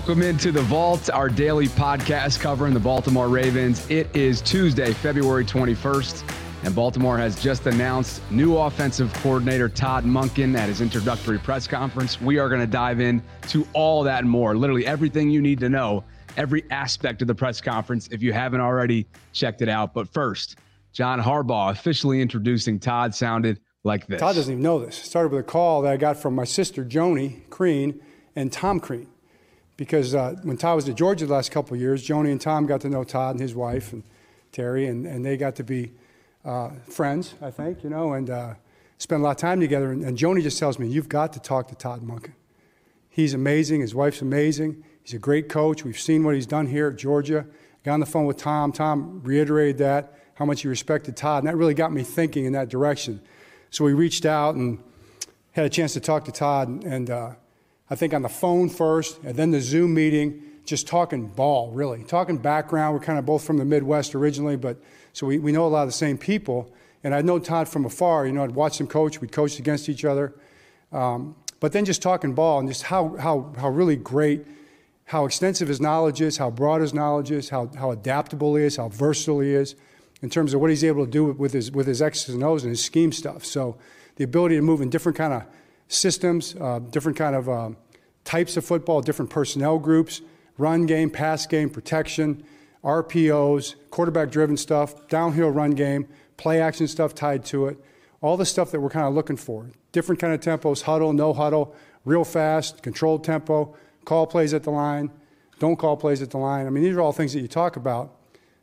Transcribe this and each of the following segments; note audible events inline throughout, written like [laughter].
Welcome into the Vault, our daily podcast covering the Baltimore Ravens. It is Tuesday, February 21st, and Baltimore has just announced new offensive coordinator Todd Monken at his introductory press conference. We are going to dive in to all that and more, literally everything you need to know, every aspect of the press conference if you haven't already checked it out. But first, John Harbaugh officially introducing Todd sounded like this. Todd doesn't even know this. It started with a call that I got from my sister Joni Crean and Tom Crean because uh, when Todd was at Georgia the last couple of years, Joni and Tom got to know Todd and his wife and Terry, and, and they got to be uh, friends, I think, you know, and uh, spend a lot of time together. And, and, Joni just tells me, You've got to talk to Todd Monken. He's amazing. His wife's amazing. He's a great coach. We've seen what he's done here at Georgia. Got on the phone with Tom. Tom reiterated that, how much he respected Todd. And that really got me thinking in that direction. So we reached out and had a chance to talk to Todd. And uh, I think on the phone first, and then the Zoom meeting, just talking ball, really. Talking background. We're kind of both from the Midwest originally, but so we, we know a lot of the same people. And I'd Todd from afar. You know, I'd watched him coach. We'd coached against each other. Um, but then just talking ball and just how, how, how really great, how extensive his knowledge is, how broad his knowledge is, how, how adaptable he is, how versatile he is in terms of what he's able to do with his, with his X's and O's and his scheme stuff. So the ability to move in different kind of systems, uh, different kind of uh, types of football, different personnel groups, run game, pass game, protection, RPOs, quarterback driven stuff, downhill run game, play action stuff tied to it, all the stuff that we're kind of looking for. Different kind of tempos, huddle, no huddle, real fast, controlled tempo, call plays at the line, don't call plays at the line. I mean, these are all things that you talk about,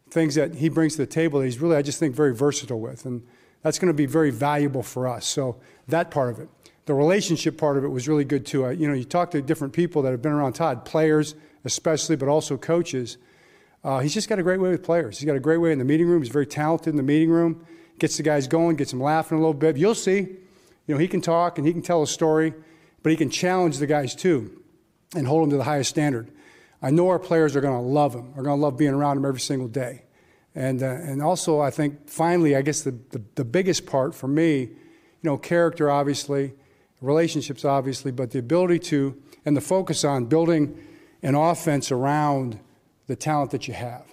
things that he brings to the table that he's really, I just think, very versatile with. And that's going to be very valuable for us. So that part of it the relationship part of it was really good too. You know, you talk to different people that have been around Todd, players especially, but also coaches. Uh, he's just got a great way with players. He's got a great way in the meeting room. He's very talented in the meeting room. Gets the guys going, gets them laughing a little bit. You'll see. You know, he can talk and he can tell a story, but he can challenge the guys too and hold them to the highest standard. I know our players are going to love him. Are going to love being around him every single day. And, uh, and also, I think finally, I guess the, the, the biggest part for me, you know, character obviously relationships, obviously, but the ability to and the focus on building an offense around the talent that you have.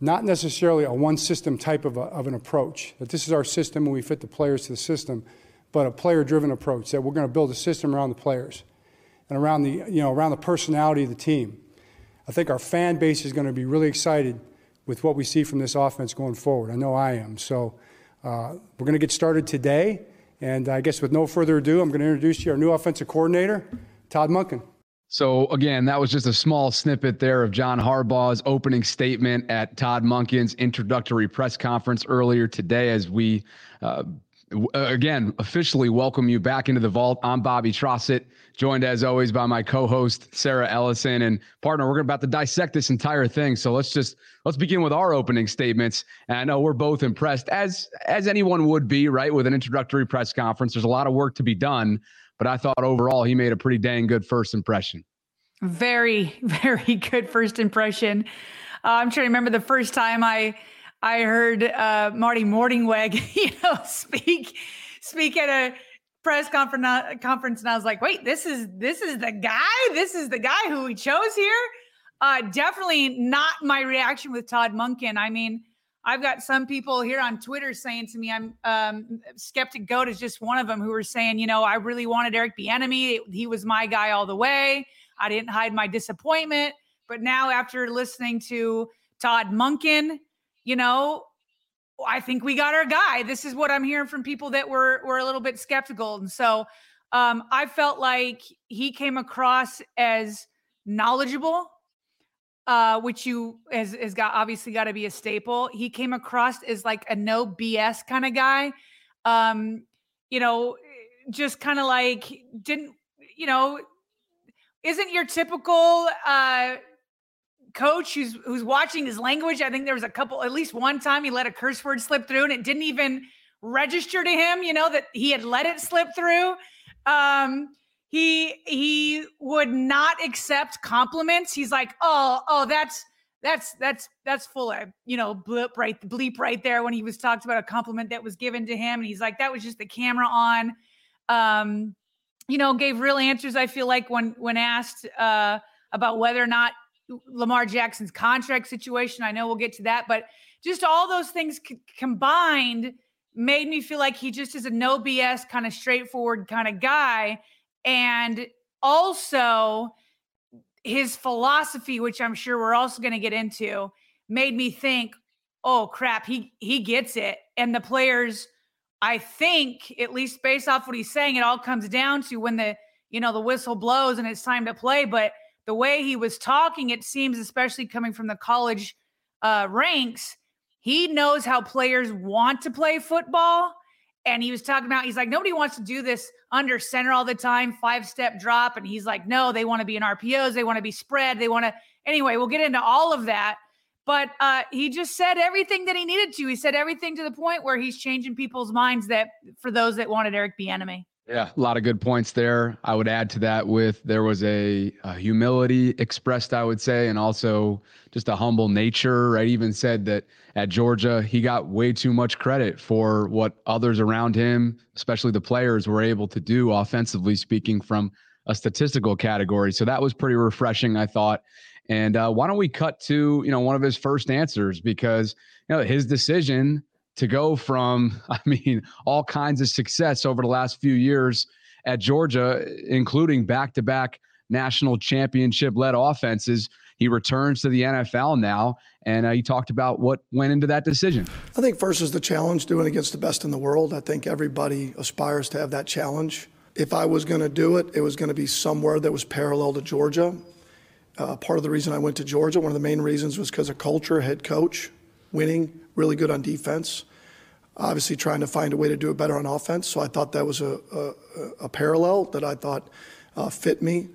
Not necessarily a one system type of, a, of an approach, that this is our system and we fit the players to the system, but a player driven approach, that we're going to build a system around the players and around the, you know, around the personality of the team. I think our fan base is going to be really excited with what we see from this offense going forward. I know I am. So uh, we're going to get started today. And I guess with no further ado, I'm going to introduce you our new offensive coordinator, Todd Monken. So again, that was just a small snippet there of John Harbaugh's opening statement at Todd Monken's introductory press conference earlier today as we uh, again officially welcome you back into the vault. I'm Bobby Trossett joined as always by my co-host Sarah Ellison and partner. We're about to dissect this entire thing. So let's just let's begin with our opening statements. And I know we're both impressed, as as anyone would be, right, with an introductory press conference. There's a lot of work to be done, but I thought overall he made a pretty dang good first impression. Very, [laughs] very good first impression. Uh, I'm trying to remember the first time I I heard uh, Marty Mornhinweg, [laughs] you know, speak speak at a press conference conference and I was like, wait, this is this is the guy. This is the guy who we chose here. Uh, definitely not my reaction with Todd Monken. I mean, I've got some people here on Twitter saying to me, I'm um, skeptic goat is just one of them who were saying, you know, I really wanted Eric Bieniemy. He was my guy all the way. I didn't hide my disappointment. But now after listening to Todd Monken, you know, I think we got our guy. This is what I'm hearing from people that were were a little bit skeptical. And so um, I felt like he came across as knowledgeable, uh, which you has, has got obviously got to be a staple. He came across as like a no BS kind of guy. Um, you know, just kind of like didn't, you know, isn't your typical uh coach who's who's watching his language. I think there was a couple, at least one time he let a curse word slip through and it didn't even register to him, you know, that he had let it slip through. Um, he he would not accept compliments. He's like, oh, oh, that's that's that's that's full of you know blip right bleep right there when he was talked about a compliment that was given to him, and he's like, that was just the camera on. Um, you know, gave real answers. I feel like when when asked uh, about whether or not Lamar Jackson's contract situation. I know we'll get to that, but just all those things c- combined made me feel like he just is a no BS kind of straightforward kind of guy. And also his philosophy, which I'm sure we're also going to get into, made me think, oh crap, he he gets it. And the players, I think, at least based off what he's saying, it all comes down to when the you know the whistle blows and it's time to play. But the way he was talking, it seems, especially coming from the college uh, ranks, he knows how players want to play football. And he was talking about, he's like, nobody wants to do this under center all the time, five step drop. And he's like, no, they want to be in RPOs, they want to be spread, they want to. Anyway, we'll get into all of that. But uh, he just said everything that he needed to. He said everything to the point where he's changing people's minds that for those that wanted Eric Bieniemy. Yeah, a lot of good points there. I would add to that with there was a, a, humility expressed, I would say, and also just a humble nature. Right, even said that at Georgia he got way too much credit for what others around him, especially the players, were able to do offensively speaking from a statistical category. So that was pretty refreshing, I thought. And uh, why don't we cut to you know one of his first answers because you know his decision to go from, [laughs] I mean, all kinds of success over the last few years at Georgia, including back to back national championship led offenses. He returns to the NFL now, and uh, he talked about what went into that decision. I think first is the challenge doing against the best in the world. I think everybody aspires to have that challenge. If I was going to do it, it was going to be somewhere that was parallel to Georgia. Uh, part of the reason I went to Georgia, one of the main reasons was because of culture, head coach, winning, really good on defense. Obviously, trying to find a way to do it better on offense. So I thought that was a, a, a parallel that I thought uh, fit me.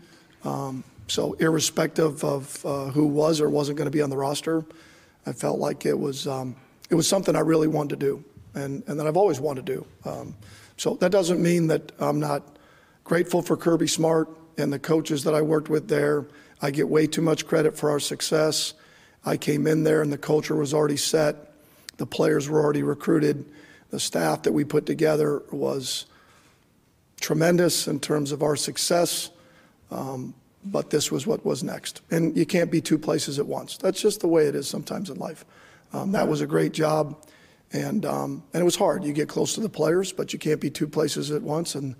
Um, so irrespective of uh, who was or wasn't going to be on the roster, I felt like it was um, it was something I really wanted to do, and and that I've always wanted to do. Um, so that doesn't mean that I'm not grateful for Kirby Smart and the coaches that I worked with there. I get way too much credit for our success. I came in there and the culture was already set. The players were already recruited. The staff that we put together was tremendous in terms of our success. Um, but this was what was next. And you can't be two places at once. That's just the way it is sometimes in life. Um, that was a great job. And, um, and it was hard. You get close to the players, but you can't be two places at once. And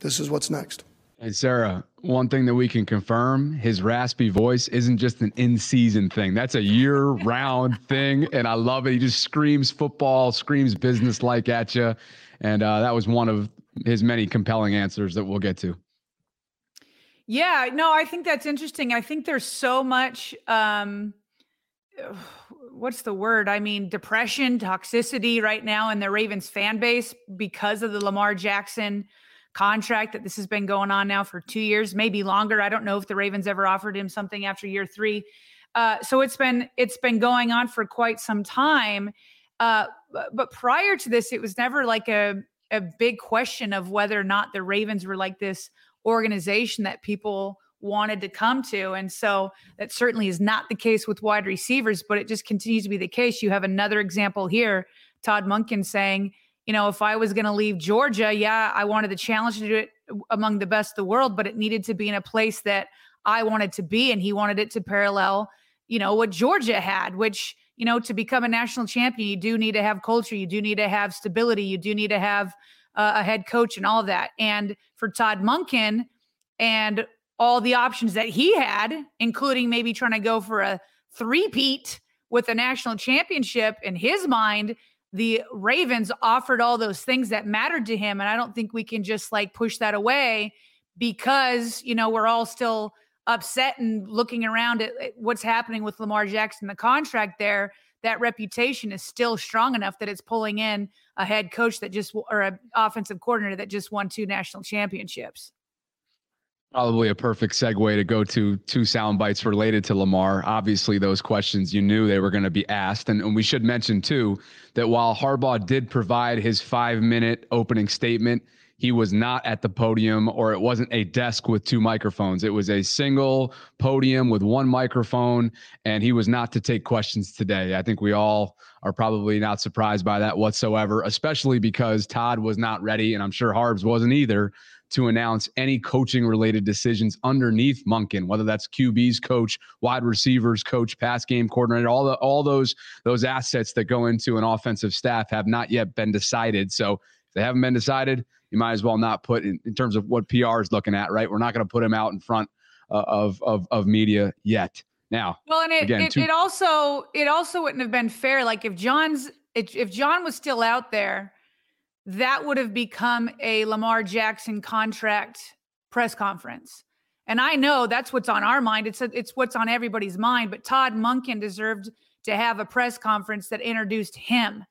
this is what's next. Hey, Sarah, one thing that we can confirm his raspy voice isn't just an in season thing. That's a year round [laughs] thing. And I love it. He just screams football, screams business like at you. And uh, that was one of his many compelling answers that we'll get to. Yeah, no, I think that's interesting. I think there's so much, um, what's the word? I mean, depression, toxicity right now in the Ravens fan base because of the Lamar Jackson contract that this has been going on now for two years, maybe longer. I don't know if the Ravens ever offered him something after year three. Uh, so it's been it's been going on for quite some time. Uh, but prior to this, it was never like a a big question of whether or not the Ravens were like this organization that people wanted to come to. And so that certainly is not the case with wide receivers, but it just continues to be the case. You have another example here, Todd Monken saying, you know, if I was going to leave Georgia, yeah, I wanted the challenge to do it among the best of the world, but it needed to be in a place that I wanted to be. And he wanted it to parallel, you know, what Georgia had, which, you know, to become a national champion, you do need to have culture, you do need to have stability, you do need to have uh, a head coach and all that. And for Todd Monken and all the options that he had, including maybe trying to go for a three-peat with a national championship in his mind, the Ravens offered all those things that mattered to him. And I don't think we can just like push that away because, you know, we're all still upset and looking around at what's happening with Lamar Jackson, the contract there. That reputation is still strong enough that it's pulling in a head coach that just, or an offensive coordinator that just won two national championships. Probably a perfect segue to go to two sound bites related to Lamar. Obviously, those questions you knew they were going to be asked. And, and we should mention, too, that while Harbaugh did provide his five minute opening statement, he was not at the podium or it wasn't a desk with two microphones. It was a single podium with one microphone, and he was not to take questions today. I think we all are probably not surprised by that whatsoever, especially because Todd was not ready, and I'm sure Harbs wasn't either to announce any coaching related decisions underneath Monken, whether that's QB's coach, wide receivers coach, pass game coordinator, all the all those those assets that go into an offensive staff have not yet been decided. So if they haven't been decided, you might as well not put in, in terms of what PR is looking at, right? We're not going to put him out in front uh, of, of of media yet. Now, well, and it, again, it, two- it also it also wouldn't have been fair. Like if John's if John was still out there that would have become a Lamar Jackson contract press conference. And I know that's what's on our mind. It's a, it's what's on everybody's mind. But Todd Monken deserved to have a press conference that introduced him.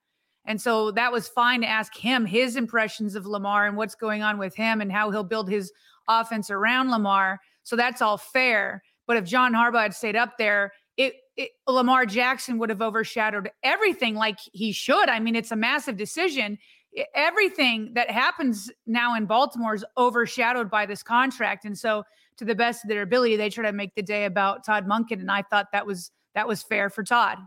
And so that was fine to ask him his impressions of Lamar and what's going on with him and how he'll build his offense around Lamar. So that's all fair. But if John Harbaugh had stayed up there, it, it, Lamar Jackson would have overshadowed everything like he should. I mean, it's a massive decision everything that happens now in Baltimore is overshadowed by this contract. And so, to the best of their ability, they try to make the day about Todd Monken, and I thought that was that was fair for Todd.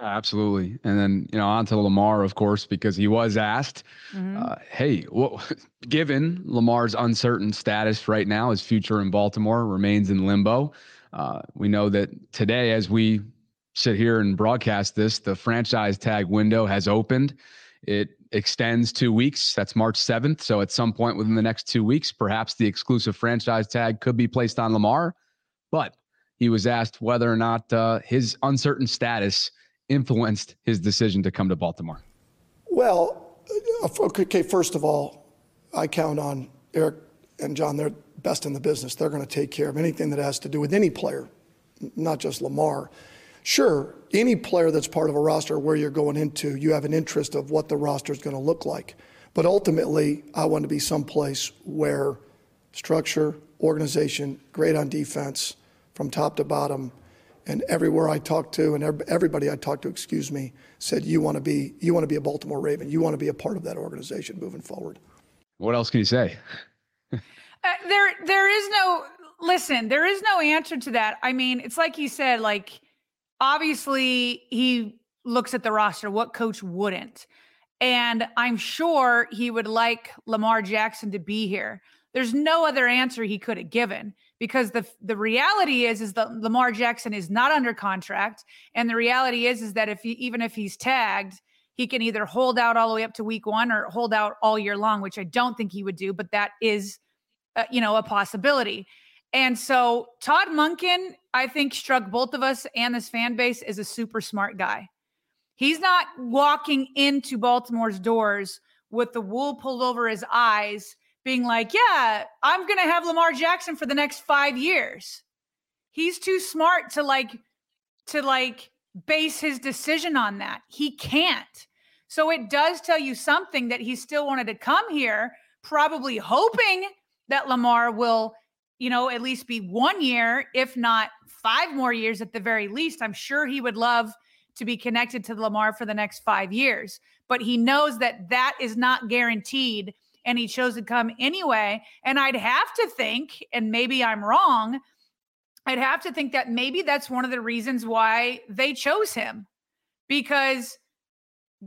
Absolutely, and then you know on to Lamar, of course, because he was asked, mm-hmm. uh, "Hey, well, [laughs] given Lamar's uncertain status right now, his future in Baltimore remains in limbo. Uh, we know that today, as we sit here and broadcast this, the franchise tag window has opened. It extends two weeks. That's March 7th. So at some point within the next two weeks, perhaps the exclusive franchise tag could be placed on Lamar. But he was asked whether or not uh, his uncertain status influenced his decision to come to Baltimore. Well, uh, okay, first of all, I count on Eric and John. They're best in the business. They're going to take care of anything that has to do with any player, not just Lamar. Sure, any player that's part of a roster where you're going into, you have an interest of what the roster is going to look like. But ultimately, I want to be someplace where structure, organization, great on defense from top to bottom. And everywhere I talked to, and everybody I talked to, excuse me, said you want to be you want to be a Baltimore Raven. You want to be a part of that organization moving forward. What else can you say? uh, there, there is no listen. There is no answer to that. I mean, it's like you said, like obviously he looks at the roster. What coach wouldn't? And I'm sure he would like Lamar Jackson to be here. There's no other answer he could have given because the the reality is is that Lamar Jackson is not under contract, and the reality is is that if he, even if he's tagged, he can either hold out all the way up to week one or hold out all year long, which I don't think he would do, but that is, uh, you know, a possibility. And so Todd Monken, I think, struck both of us and this fan base as a super smart guy. He's not walking into Baltimore's doors with the wool pulled over his eyes, being like, Yeah, I'm going to have Lamar Jackson for the next five years. He's too smart to like, to like base his decision on that. He can't. So it does tell you something that he still wanted to come here, probably hoping that Lamar will you know, at least be one year, if not five more years at the very least. I'm sure he would love to be connected to Lamar for the next five years, but he knows that that is not guaranteed and he chose to come anyway. And I'd have to think, and maybe I'm wrong, I'd have to think that maybe that's one of the reasons why they chose him because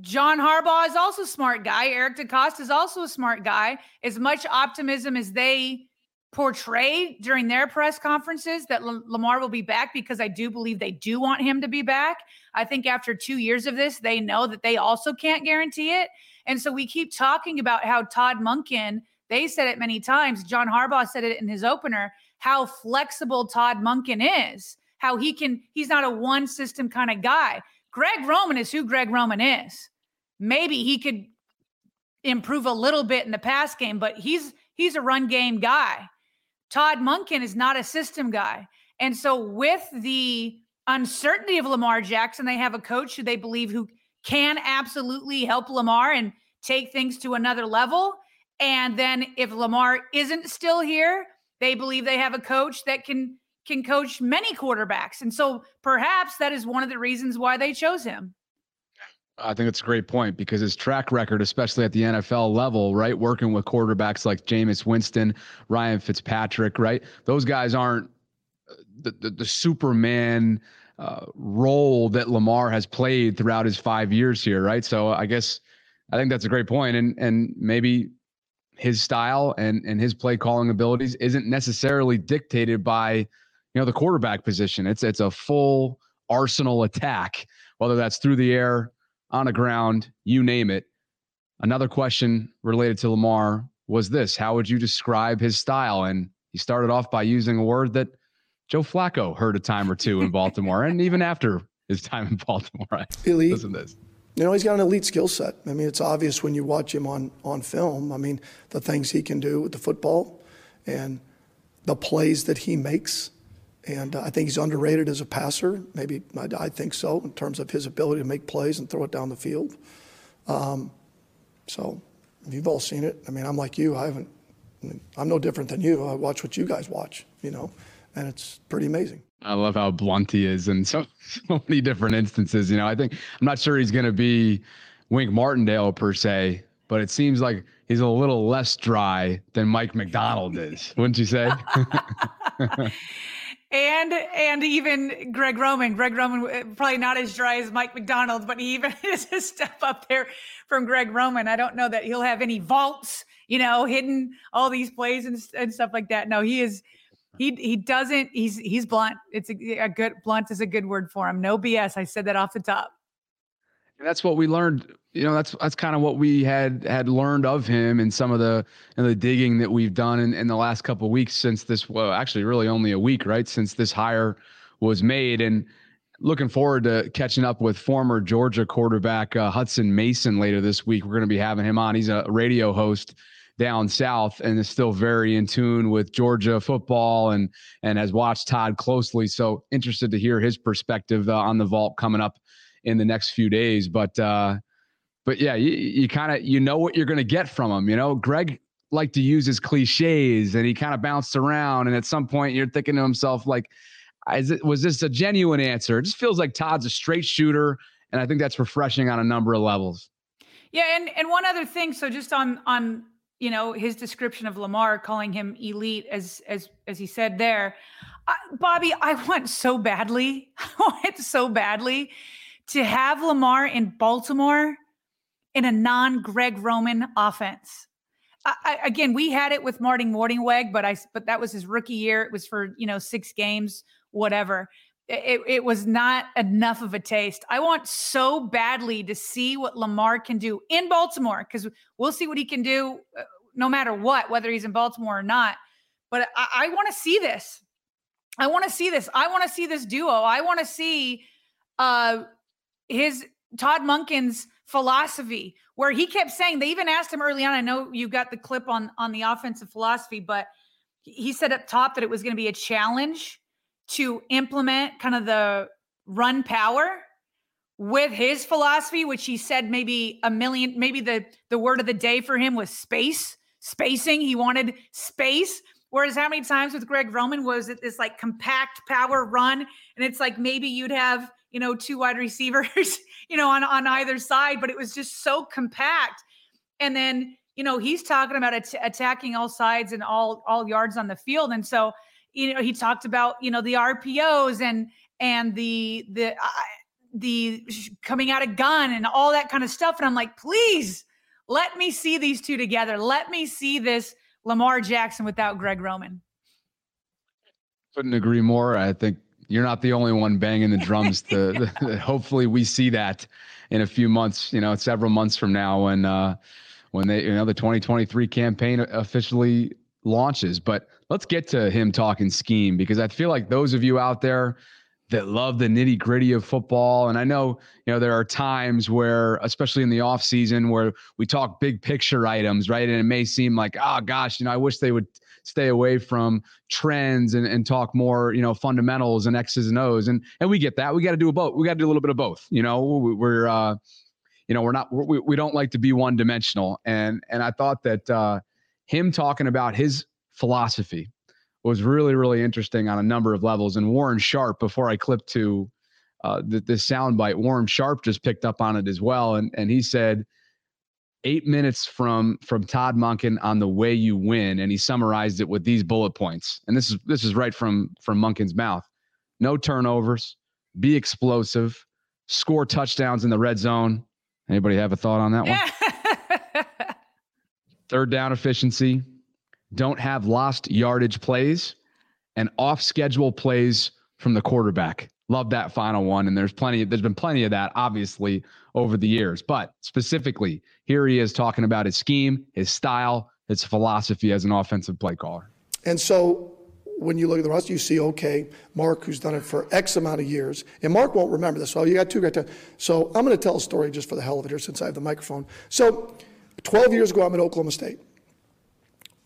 John Harbaugh is also a smart guy. Eric DeCosta is also a smart guy. As much optimism as they portray during their press conferences that L- Lamar will be back, because I do believe they do want him to be back. I think after two years of this, they know that they also can't guarantee it. And so we keep talking about how Todd Monken, they said it many times. John Harbaugh said it in his opener, how flexible Todd Monken is, how he can, he's not a one system kind of guy. Greg Roman is who Greg Roman is. Maybe he could improve a little bit in the pass game, but he's he's a run game guy. Todd Monken is not a system guy. And so with the uncertainty of Lamar Jackson, they have a coach who they believe who can absolutely help Lamar and take things to another level. And then if Lamar isn't still here, they believe they have a coach that can can coach many quarterbacks. And so perhaps that is one of the reasons why they chose him. I think it's a great point because his track record, especially at the NFL level, right, working with quarterbacks like Jameis Winston, Ryan Fitzpatrick, right, those guys aren't uh, the the, the Superman uh, role that Lamar has played throughout his five years here, right? So I guess I think that's a great point, and and maybe his style and and his play calling abilities isn't necessarily dictated by you know the quarterback position. It's it's a full arsenal attack, whether that's through the air on the ground, you name it. Another question related to Lamar was this How would you describe his style? And he started off by using a word that Joe Flacco heard a time or two in [laughs] Baltimore, and even after his time in Baltimore. [laughs] Elite. Listen to this. You know, he's got an elite skill set. I mean, it's obvious when you watch him on, on film. I mean, the things he can do with the football and the plays that he makes. And uh, I think he's underrated as a passer. Maybe I, I, think so in terms of his ability to make plays and throw it down the field. Um, so you've all seen it. I mean, I'm like you. I haven't. I mean, I'm no different than you. I watch what you guys watch. You know, and it's pretty amazing. I love how blunt he is in [laughs] so, so many different instances. You know, I think I'm not sure he's going to be Wink Martindale per se, but it seems like he's a little less dry than Mike Macdonald is, wouldn't you say? [laughs] [laughs] and and even Greg Roman. Greg Roman uh, probably not as dry as Mike Macdonald, but he even [laughs] is a step up there from Greg Roman. I don't know that he'll have any vaults, you know, hidden all these plays and, and stuff like that. No, he is he he doesn't he's he's blunt. It's a, a good blunt is a good word for him. No BS. I said that off the top. And that's what we learned. You know, that's that's kind of what we had had learned of him and some of the and the digging that we've done in, in the last couple weeks since this. Well, actually, really only a week, right? Since this hire was made, and looking forward to catching up with former Georgia quarterback uh, Hutson Mason later this week. We're going to be having him on. He's a radio host down south and is still very in tune with Georgia football and and has watched Todd closely. So interested to hear his perspective uh, on the vault coming up in the next few days. But uh, but yeah, you, you kind of you know what you're going to get from him. You know, Greg liked to use his cliches, and he kind of bounced around. And at some point, you're thinking to himself like, it was this a genuine answer? It just feels like Todd's a straight shooter, and I think that's refreshing on a number of levels. Yeah, and and one other thing. So just on on you know his description of Lamar, calling him elite, as as as he said there, I, Bobby, I want so badly, [laughs] I want so badly to have Lamar in Baltimore in a non Greg Roman offense. I, again, we had it with Martin Mornhinweg, but I but that was his rookie year. It was for you know six games, whatever. It, it was not enough of a taste. I want so badly to see what Lamar can do in Baltimore because we'll see what he can do uh, no matter what, whether he's in Baltimore or not. But I, I want to see this. I want to see this. I want to see this duo. I want to see uh, his Todd Monken's philosophy, where he kept saying they even asked him early on. I know you got the clip on on the offensive philosophy, but he said up top that it was going to be a challenge to implement kind of the run power with his philosophy, which he said maybe a million, maybe the the word of the day for him was space, spacing. He wanted space. Whereas how many times with Greg Roman was it this like compact power run? And it's like maybe you'd have you know, two wide receivers, [laughs] you know, on, on either side, but it was just so compact. And then, you know, he's talking about at- attacking all sides and all all yards on the field. And so, you know, he talked about, you know, the RPOs and and the the the coming out of gun and all that kind of stuff. And I'm like, please let me see these two together. Let me see this Lamar Jackson without Greg Roman. Couldn't agree more. I think you're not the only one banging the drums. to, [laughs] [laughs] hopefully we see that in a few months. You know, several months from now when uh, when they you know the 2023 campaign officially launches. But let's get to him talking scheme because I feel like those of you out there that love the nitty gritty of football. And I know, you know, there are times where, especially in the off season, where we talk big picture items, right? And it may seem like, oh gosh, you know, I wish they would stay away from trends and, and talk more, you know, fundamentals and X's and O's. And and we get that. We got to do a both. We got to do a little bit of both. You know, we're uh, you know, we're not we, we don't like to be one dimensional. And and I thought that uh him talking about his philosophy was really, really interesting on a number of levels. And Warren Sharp, before I clip to uh, the, this soundbite, Warren Sharp just picked up on it as well, and and he said eight minutes from from Todd Monken on the way you win, and he summarized it with these bullet points. And this is this is right from from Monken's mouth. No turnovers, be explosive, score touchdowns in the red zone. Anybody have a thought on that one? [laughs] Third down efficiency, don't have lost yardage plays and off schedule plays from the quarterback. Love that final one. And there's plenty, there's been plenty of that, obviously, over the years. But specifically, here he is talking about his scheme, his style, his philosophy as an offensive play caller. And so when you look at the rest, you see, okay, Mark, who's done it for X amount of years, and Mark won't remember this. So you got two great times. So I'm going to tell a story just for the hell of it here since I have the microphone. So 12 years ago, I'm at Oklahoma State.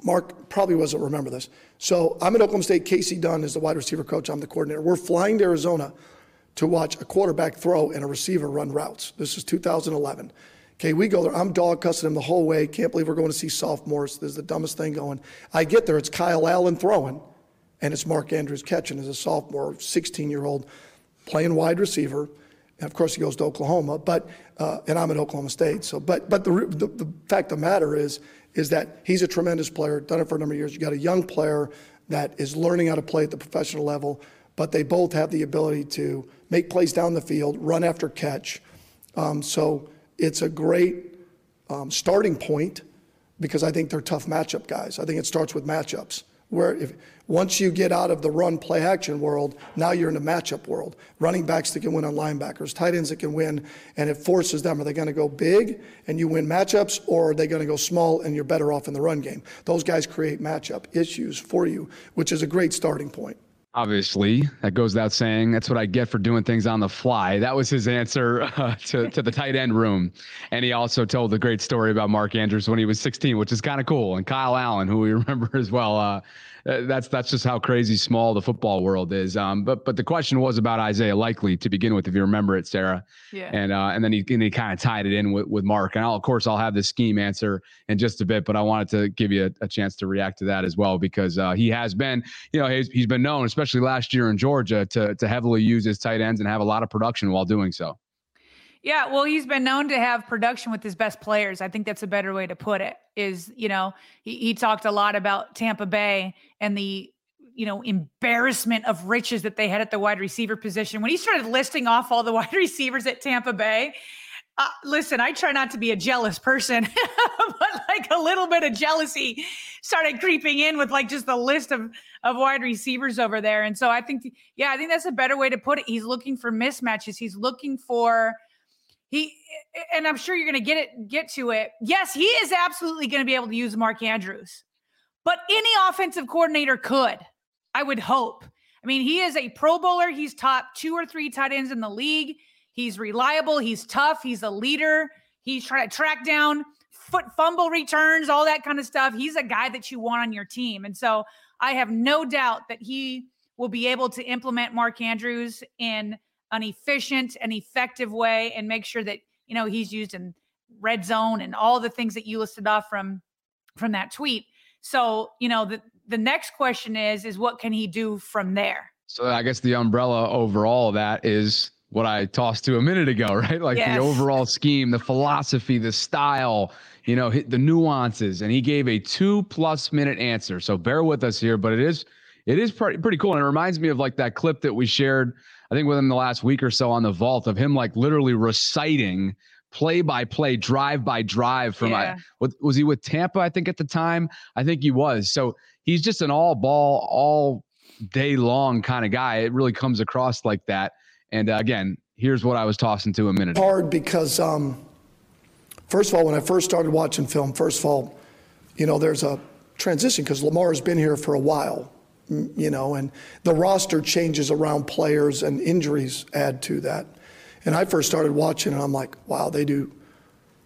Mark probably doesn't remember this. So I'm at Oklahoma State. Kasey Dunn is the wide receiver coach. I'm the coordinator. We're flying to Arizona to watch a quarterback throw and a receiver run routes. This is 2011. Okay, we go there. I'm dog cussing him the whole way. Can't believe we're going to see sophomores. This is the dumbest thing going. I get there. It's Kyle Allen throwing, and it's Mark Andrews catching as a sophomore, 16 year old, playing wide receiver. And of course, he goes to Oklahoma, but uh, and I'm at Oklahoma State. So, but but the, the the fact of the matter is is that he's a tremendous player, done it for a number of years. You got a young player that is learning how to play at the professional level, but they both have the ability to make plays down the field, run after catch. Um, so it's a great um, starting point because I think they're tough matchup guys. I think it starts with matchups where if once you get out of the run play action world, now you're in the matchup world. Running backs that can win on linebackers, tight ends that can win, and it forces them. Are they going to go big and you win matchups, or are they going to go small and you're better off in the run game? Those guys create matchup issues for you, which is a great starting point. Obviously, that goes without saying. That's what I get for doing things on the fly. That was his answer [laughs] uh, to, to the tight end room. And he also told a great story about Mark Andrews when he was 16, which is kind of cool. And Kyle Allen, who we [laughs] remember as well. Uh, that's that's just how crazy small the football world is. Um, but but the question was about Isaiah Likely to begin with, if you remember it, Sarah. Yeah. And uh, and then he and he kind of tied it in with, with Mark. And I'll, of course I'll have the scheme answer in just a bit, but I wanted to give you a, a chance to react to that as well because uh, he has been, you know, he's, he's been known, especially last year in Georgia, to to heavily use his tight ends and have a lot of production while doing so. Yeah, well, he's been known to have production with his best players. I think that's a better way to put it. Is you know he, he talked a lot about Tampa Bay and the you know embarrassment of riches that they had at the wide receiver position when he started listing off all the [laughs] wide receivers at Tampa Bay. Uh, listen, I try not to be a jealous person, [laughs] but like a little bit of jealousy started creeping in with like just the list of of wide receivers over there. And so I think, yeah, I think that's a better way to put it. He's looking for mismatches. He's looking for he and I'm sure you're going to get it get to it. Yes, he is absolutely going to be able to use Mark Andrews. But any offensive coordinator could. I would hope. I mean, he is a pro bowler. He's top 2 or 3 tight ends in the league. He's reliable, he's tough, he's a leader. He's trying to track down foot fumble returns, all that kind of stuff. He's a guy that you want on your team. And so I have no doubt that he will be able to implement Mark Andrews in an efficient and effective way and make sure that you know he's used in red zone and all the things that you listed off from from that tweet. So you know the the next question is is what can he do from there? So i guess the umbrella overall of that is what i tossed to a minute ago [laughs] right? Like yes. the overall scheme the philosophy the style you know the nuances. And he gave a two plus minute answer. So bear with us here but it is it is pretty pretty cool. And it reminds me of like that clip that we shared, I think within the last week or so on the vault of him like literally reciting play by play, drive by drive from yeah. I, what, was he with Tampa? I think at the time, I think he was. So he's just an all ball, all day long kind of guy. It really comes across like that. And uh, again, here's what I was tossing to a minute. Hard because, um, first of all, when I first started watching film, first of all, you know, there's a transition because Lamar has been here for a while, you know, and the roster changes around players and injuries add to that. And I first started watching and I'm like, wow, they do,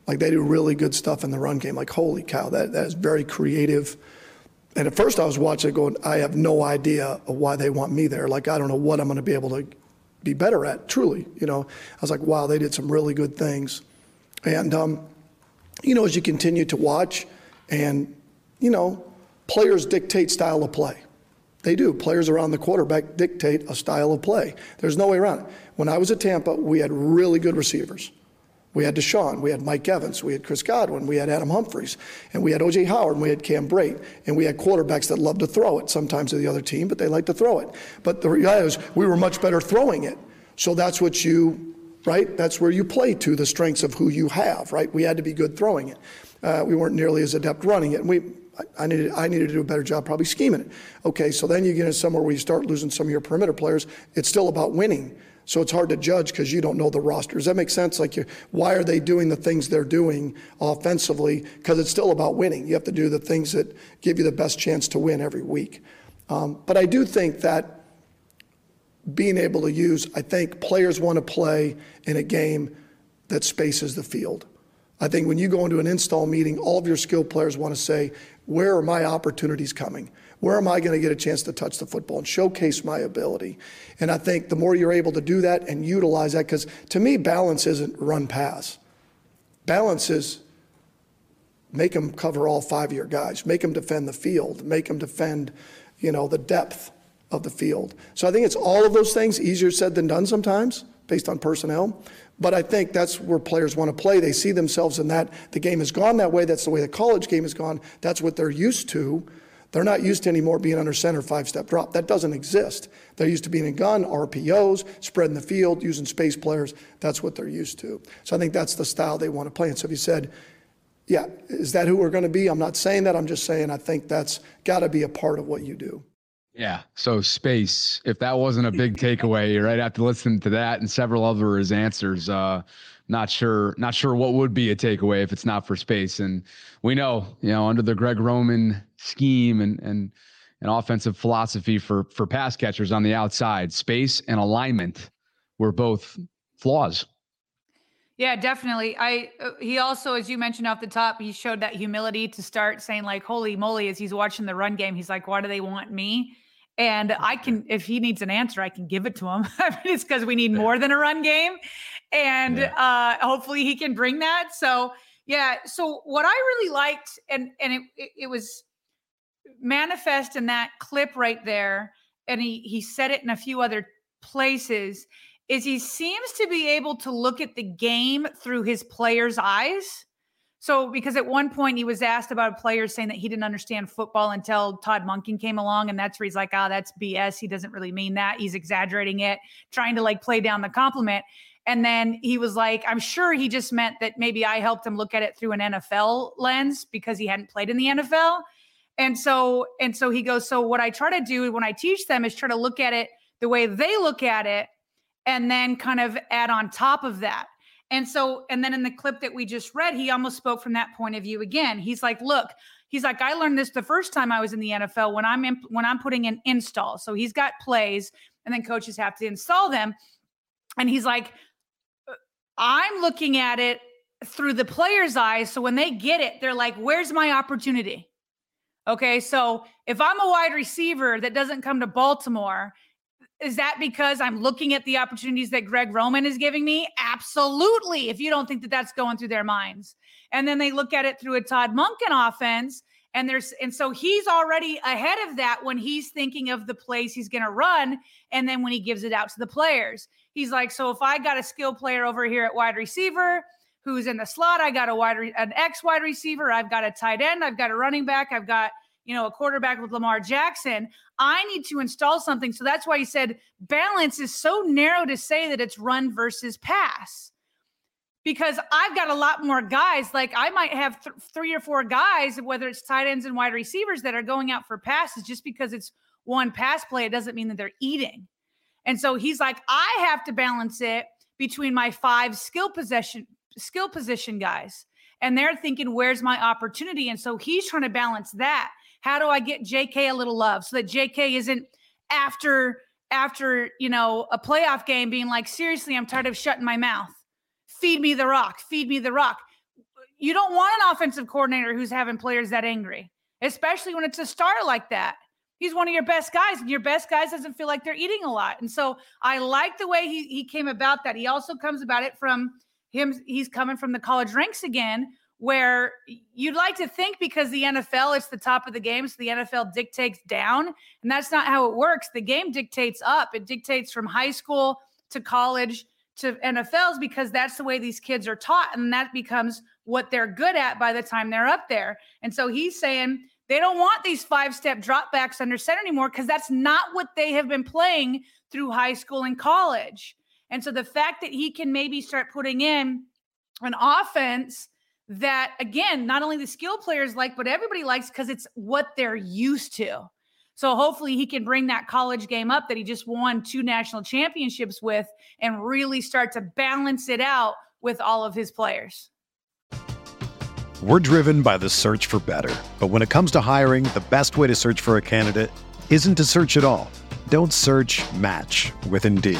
like they do really good stuff in the run game. Like, holy cow, that, that is very creative. And at first I was watching it going, I have no idea why they want me there. Like, I don't know what I'm going to be able to be better at, truly. You know, I was like, wow, they did some really good things. And, um, you know, as you continue to watch and, you know, players dictate style of play. They do. Players around the quarterback dictate a style of play. There's no way around it. When I was at Tampa, we had really good receivers. We had DeSean, we had Mike Evans, we had Chris Godwin, we had Adam Humphries, and we had O.J. Howard, and we had Cam Brate, and we had quarterbacks that loved to throw it sometimes to the other team, but they like to throw it. But the reality is, we were much better throwing it. So that's what you, right? That's where you play to the strengths of who you have, right? We had to be good throwing it. Uh, we weren't nearly as adept running it. We, I needed, I needed to do a better job probably scheming it. Okay, so then you get into somewhere where you start losing some of your perimeter players. It's still about winning. So it's hard to judge because you don't know the roster. Does that make sense? Like, why are they doing the things they're doing offensively? Because it's still about winning. You have to do the things that give you the best chance to win every week. Um, but I do think that being able to use, I think players want to play in a game that spaces the field. I think when you go into an install meeting, all of your skilled players want to say, where are my opportunities coming? Where am I going to get a chance to touch the football and showcase my ability? And I think the more you're able to do that and utilize that, because to me, balance isn't run pass. Balance is make them cover all five of your guys, make them defend the field, make them defend, you know, the depth of the field. So I think it's all of those things, easier said than done sometimes based on personnel. But I think that's where players want to play. They see themselves in that. The game has gone that way. That's the way the college game has gone. That's what they're used to. They're not used to anymore being under center five step drop. That doesn't exist. They're used to being in gun, RPOs, spreading the field, using space players. That's what they're used to. So I think that's the style they want to play. And so if you said, yeah, is that who we're going to be? I'm not saying that. I'm just saying I think that's got to be a part of what you do. Yeah. So space, if that wasn't a big takeaway, right after listening to that and several other his answers, uh, not sure, not sure what would be a takeaway if it's not for space. And we know, you know, under the Greg Roman scheme and and an offensive philosophy for for pass catchers on the outside, space and alignment were both flaws. Yeah, definitely. I uh, he also, as you mentioned off the top, he showed that humility to start saying like, "Holy moly!" As he's watching the run game, he's like, "Why do they want me?" And I can, if he needs an answer, I can give it to him. [laughs] I mean, it's because we need more than a run game, and yeah. uh, hopefully he can bring that. So yeah. So what I really liked, and and it, it, it was manifest in that clip right there, and he he said it in a few other places. Is he seems to be able to look at the game through his players' eyes so, because at one point he was asked about a player saying that he didn't understand football until Todd Monken came along, and that's where he's like, "Oh, that's BS. He doesn't really mean that. He's exaggerating it, trying to like play down the compliment." And then he was like, "I'm sure he just meant that maybe I helped him look at it through an NFL lens because he hadn't played in the NFL." And so, and so he goes, "So what I try to do when I teach them is try to look at it the way they look at it, and then kind of add on top of that." And so, and then in the clip that we just read, he almost spoke from that point of view again. He's like, look, he's like, I learned this the first time I was in the NFL when I'm in, when I'm putting in install. So he's got plays, and then coaches have to install them. And he's like, uh, I'm looking at it through the player's eyes. So when they get it, they're like, where's my opportunity? Okay. So if I'm a wide receiver that doesn't come to Baltimore is that because I'm looking at the opportunities that Greg Roman is giving me? Absolutely. If you don't think that that's going through their minds. And then they look at it through a Todd Monken offense. And there's, and so he's already ahead of that when he's thinking of the plays he's going to run. And then when he gives it out to the players, he's like, so if I got a skill player over here at wide receiver who's in the slot, I got a wide, an X wide receiver, I've got a tight end, I've got a running back, I've got, you know, a quarterback with Lamar Jackson. I need to install something. So that's why he said balance is so narrow to say that it's run versus pass. Because I've got a lot more guys. Like I might have th- three or four guys, whether it's tight ends and wide receivers, that are going out for passes just because it's one pass play. It doesn't mean that they're eating. And so he's like, I have to balance it between my five skill possession skill position guys. And they're thinking, where's my opportunity? And so he's trying to balance that. How do I get JK a little love so that JK isn't after after, you know, a playoff game being like, seriously, I'm tired of shutting my mouth. Feed me the rock, feed me the rock. You don't want an offensive coordinator who's having players that angry, especially when it's a star like that he's one of your best guys and your best guys doesn't feel like they're eating a lot and so i like the way he, he came about that he also comes about it from him he's coming from the college ranks again where you'd like to think because the nfl it's the top of the game so the nfl dictates down and that's not how it works. The game dictates up. It dictates from high school to college to nfls because that's the way these kids are taught and that becomes what they're good at by the time they're up there. And so he's saying they don't want these five step dropbacks under center anymore because that's not what they have been playing through high school and college. And so the fact that he can maybe start putting in an offense that, again, not only the skill players like, but everybody likes because it's what they're used to. So hopefully he can bring that college game up that he just won two national championships with and really start to balance it out with all of his players. We're driven by the search for better. But when it comes to hiring, the best way to search for a candidate isn't to search at all. Don't search match with Indeed.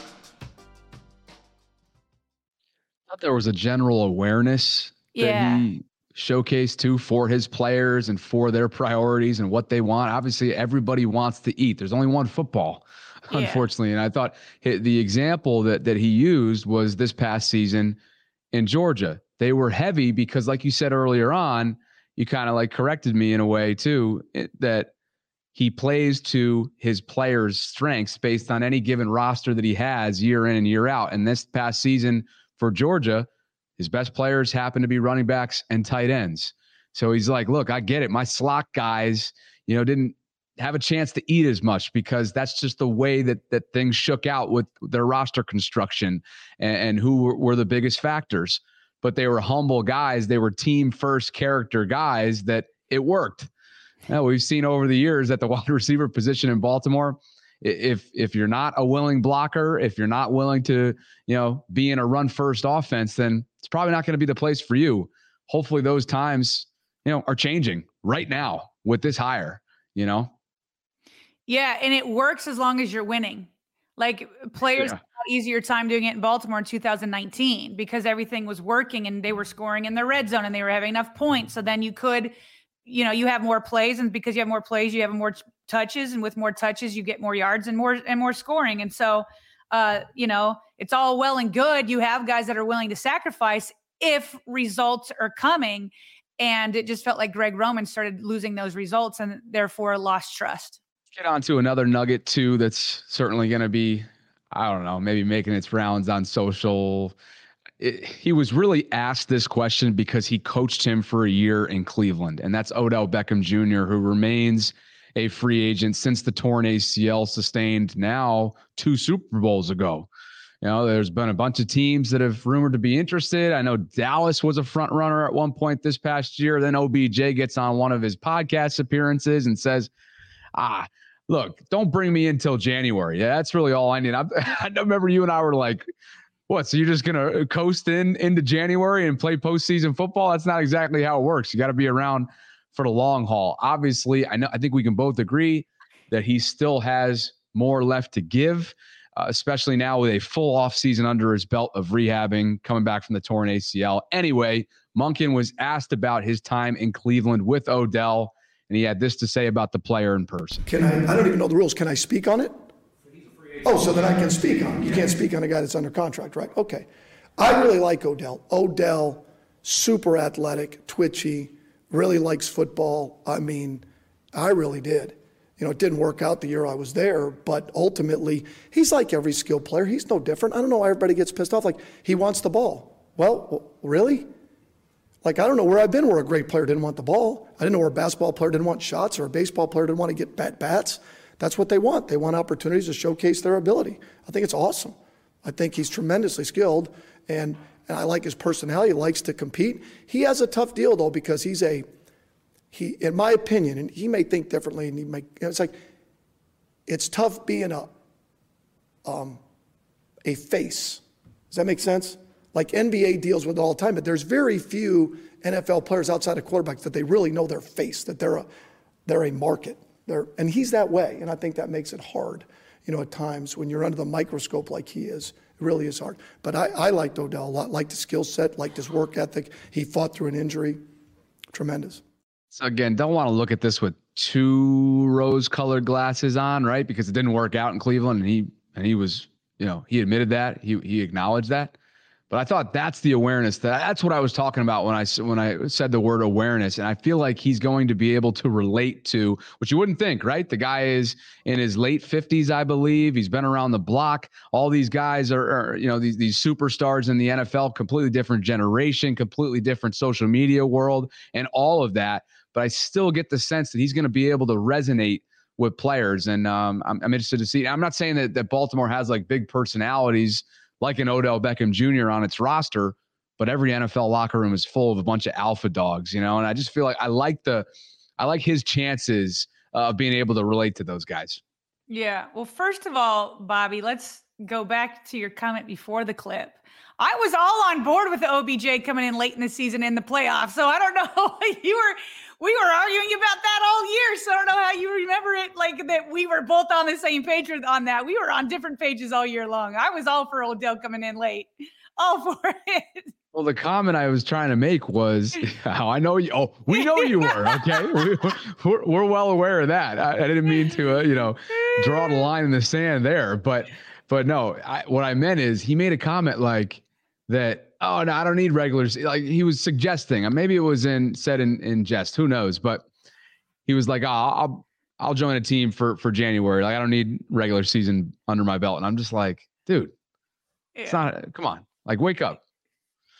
Thought there was a general awareness yeah. that he showcased too for his players and for their priorities and what they want. Obviously, everybody wants to eat. There's only one football [laughs] yeah. unfortunately. And I thought the example that that he used was this past season in Georgia. They were heavy because, like you said earlier on, you kind of like corrected me in a way too that he plays to his players' strengths based on any given roster that he has year in and year out. And this past season for Georgia, his best players happen to be running backs and tight ends. So he's like, look, I get it. My slot guys, you know, didn't have a chance to eat as much because that's just the way that that things shook out with their roster construction and, and who were, were the biggest factors. But they were humble guys. They were team first character guys that it worked. Now, we've seen over the years that the [laughs] wide receiver position in Baltimore, if if you're not a willing blocker, if you're not willing to, you know, be in a run first offense, then it's probably not going to be the place for you. Hopefully those times, you know, are changing right now with this hire, you know. Yeah, and it works as long as you're winning. Like players yeah. had easier time doing it in Baltimore in 2019 because everything was working and they were scoring in the red zone and they were having enough points. So then you could, you know, you have more plays, and because you have more plays, you have a more touches, and with more touches, you get more yards and more and more scoring. And so, uh, you know, it's all well and good. You have guys that are willing to sacrifice if results are coming. And it just felt like Greg Roman started losing those results and therefore lost trust get on to another nugget too that's certainly going to be i don't know maybe making its rounds on social it, he was really asked this question because he coached him for a year in cleveland and that's odell beckham jr who remains a free agent since the torn acl sustained now two super bowls ago you know there's been a bunch of teams that have rumored to be interested i know dallas was a front runner at one point this past year then obj gets on one of his podcast appearances and says ah look, don't bring me until January. Yeah, that's really all I need. I, [laughs] I remember you and I were like, what? So you're just gonna coast in into January and play postseason football? That's not exactly how it works. You got to be around for the long haul. Obviously, I know. I think we can both agree that he still has more left to give, uh, especially now with a full off season under his belt of rehabbing, coming back from the torn ACL. Anyway, Monken was asked about his time in Cleveland with Odell, and he had this to say about the player in person. Can I? I don't even know the rules. Can I speak on it? Oh, so that I can speak on it. You can't speak on a guy that's under contract, right? Okay. I really like Odell. Odell, super athletic, twitchy, really likes football. I mean, I really did. You know, it didn't work out the year I was there, but ultimately, he's like every skill player. He's no different. I don't know why everybody gets pissed off. Like, he wants the ball. Well, really? Like, I don't know where I've been where a great player didn't want the ball. I didn't know where a basketball player didn't want shots or a baseball player didn't want to get bat bats. That's what they want. They want opportunities to showcase their ability. I think it's awesome. I think he's tremendously skilled, and, and I like his personality. He likes to compete. He has a tough deal, though, because he's a, he, in my opinion, and he may think differently, and he may, it's like, it's tough being a, um, a face. Does that make sense? like NBA deals with all the time, but there's very few NFL players outside of quarterbacks that they really know their face, that they're a, they're a market. They're, and he's that way, and I think that makes it hard, you know, at times when you're under the microscope like he is. Really is hard. But I, I liked Odell a lot, liked his skill set, liked his work ethic. He fought through an injury. Tremendous. So again, don't want to look at this with two rose-colored glasses on, right? Because it didn't work out in Cleveland, and he and he was, you know, he admitted that he he acknowledged that. But I thought that's the awareness. That that's what I was talking about when I when I said the word awareness. And I feel like he's going to be able to relate to, which you wouldn't think, right? The guy is in his late fifties, I believe. He's been around the block. All these guys are, are, you know, these these superstars in the NFL, completely different generation, completely different social media world, and all of that. But I still get the sense that he's going to be able to resonate with players, and um, I'm, I'm interested to see. I'm not saying that that Baltimore has like big personalities like an Odell Beckham Jr. on its roster, but every NFL locker room is full of a bunch of alpha dogs, you know. And I just feel like I like the, I like his chances uh, of being able to relate to those guys. Yeah. Well, first of all, Bobby, let's go back to your comment before the clip. I was all on board with the OBJ coming in late in the season in the playoffs. So I don't know. [laughs] you were we were arguing about that all year. So I don't know how you remember it like that we were both on the same page on that. We were on different pages all year long. I was all for Odell coming in late. [laughs] All for it. Well, the comment I was trying to make was [laughs] [laughs] how I know you. Oh, we know you were okay. we, are we're well aware of that. I, I didn't mean to, uh, you know, draw the line in the sand there, but but no. I, what I meant is he made a comment like that oh no, I don't need regulars. Like he was suggesting, maybe it was in said in in jest, who knows? But he was like, oh, I'll I'll join a team for for January. Like I don't need regular season under my belt. And I'm just like, dude, yeah. it's not. Come on, like wake up.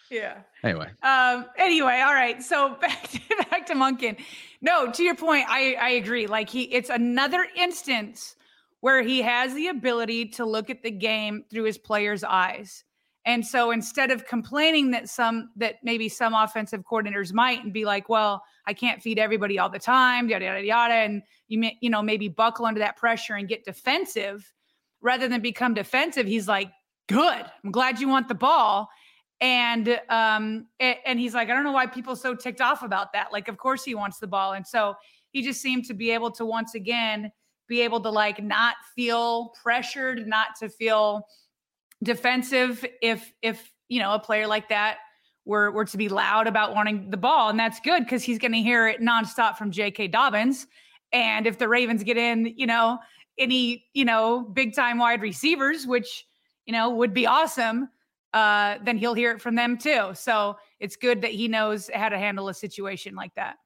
Yeah. Anyway. Um. Anyway, all right. So [laughs] back to back to Monken. No, to your point, I I agree. Like he, it's another instance where he has the ability to look at the game through his players' eyes and so instead of complaining that some that maybe some offensive coordinators might and be like, well, I can't feed everybody all the time, yada yada yada, and you may, you know maybe buckle under that pressure and get defensive, rather than become defensive, he's like, good, I'm glad you want the ball, and um and he's like, I don't know why people so ticked off about that. Like, of course he wants the ball, and so he just seemed to be able to once again be able to like not feel pressured, not to feel defensive if if you know a player like that were were to be loud about wanting the ball, and that's good because he's going to hear it nonstop from J.K. Dobbins. And if the Ravens get in, you know, any you know big time wide receivers, which you know would be awesome, uh, then he'll hear it from them too. So it's good that he knows how to handle a situation like that.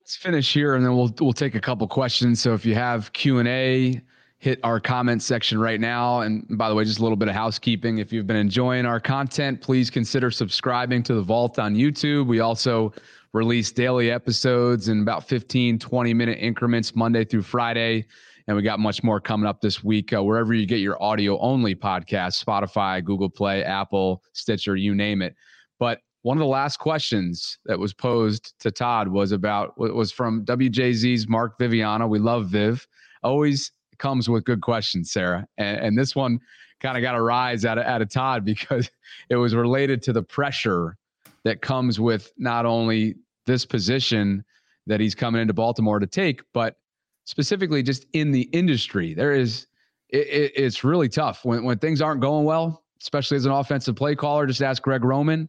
Let's finish here, and then we'll we'll take a couple questions. So if you have Q and A hit our comment section right now. And by the way, just a little bit of housekeeping. If you've been enjoying our content, please consider subscribing to the Vault on YouTube. We also release daily episodes in about 15, 20 minute increments, Monday through Friday. And we got much more coming up this week, uh, wherever you get your audio only podcast, Spotify, Google Play, Apple, Stitcher, you name it. But one of the last questions that was posed to Todd was about was from WJZ's Mark Viviano. We love Viv. Always comes with good questions, Sarah. And, and this one kind of got a rise out of, out of Todd [laughs] because it was related to the pressure that comes with not only this position that he's coming into Baltimore to take, but specifically just in the industry. There is, it, it, it's really tough when, when things aren't going well, especially as an offensive play caller. Just ask Greg Roman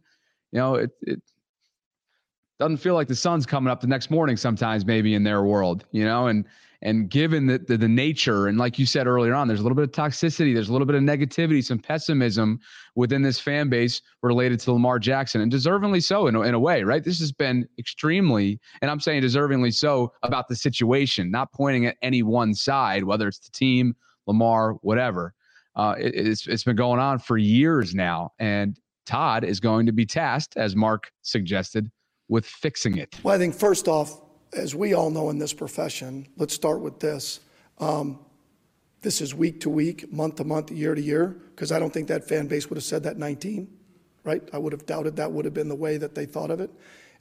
you know, it, it doesn't feel like the sun's coming up the next morning sometimes maybe in their world, you know, and and given the, the, nature and like you said earlier on, there's a little bit of toxicity, there's a little bit of negativity, some pessimism within this fan base related to Lamar Jackson, and deservingly so in a, in a way, right? This has been extremely, and I'm saying deservingly so about the situation, not pointing at any one side, whether it's the team, Lamar, whatever. Uh, it, it's it's been going on for years now, and Todd is going to be tasked, as Mark suggested, with fixing it. Well, I think first off, as we all know in this profession, let's start with this. Um, this is week to week, month to month, year to year, because I don't think that fan base would have said that 19, right? I would have doubted that would have been the way that they thought of it.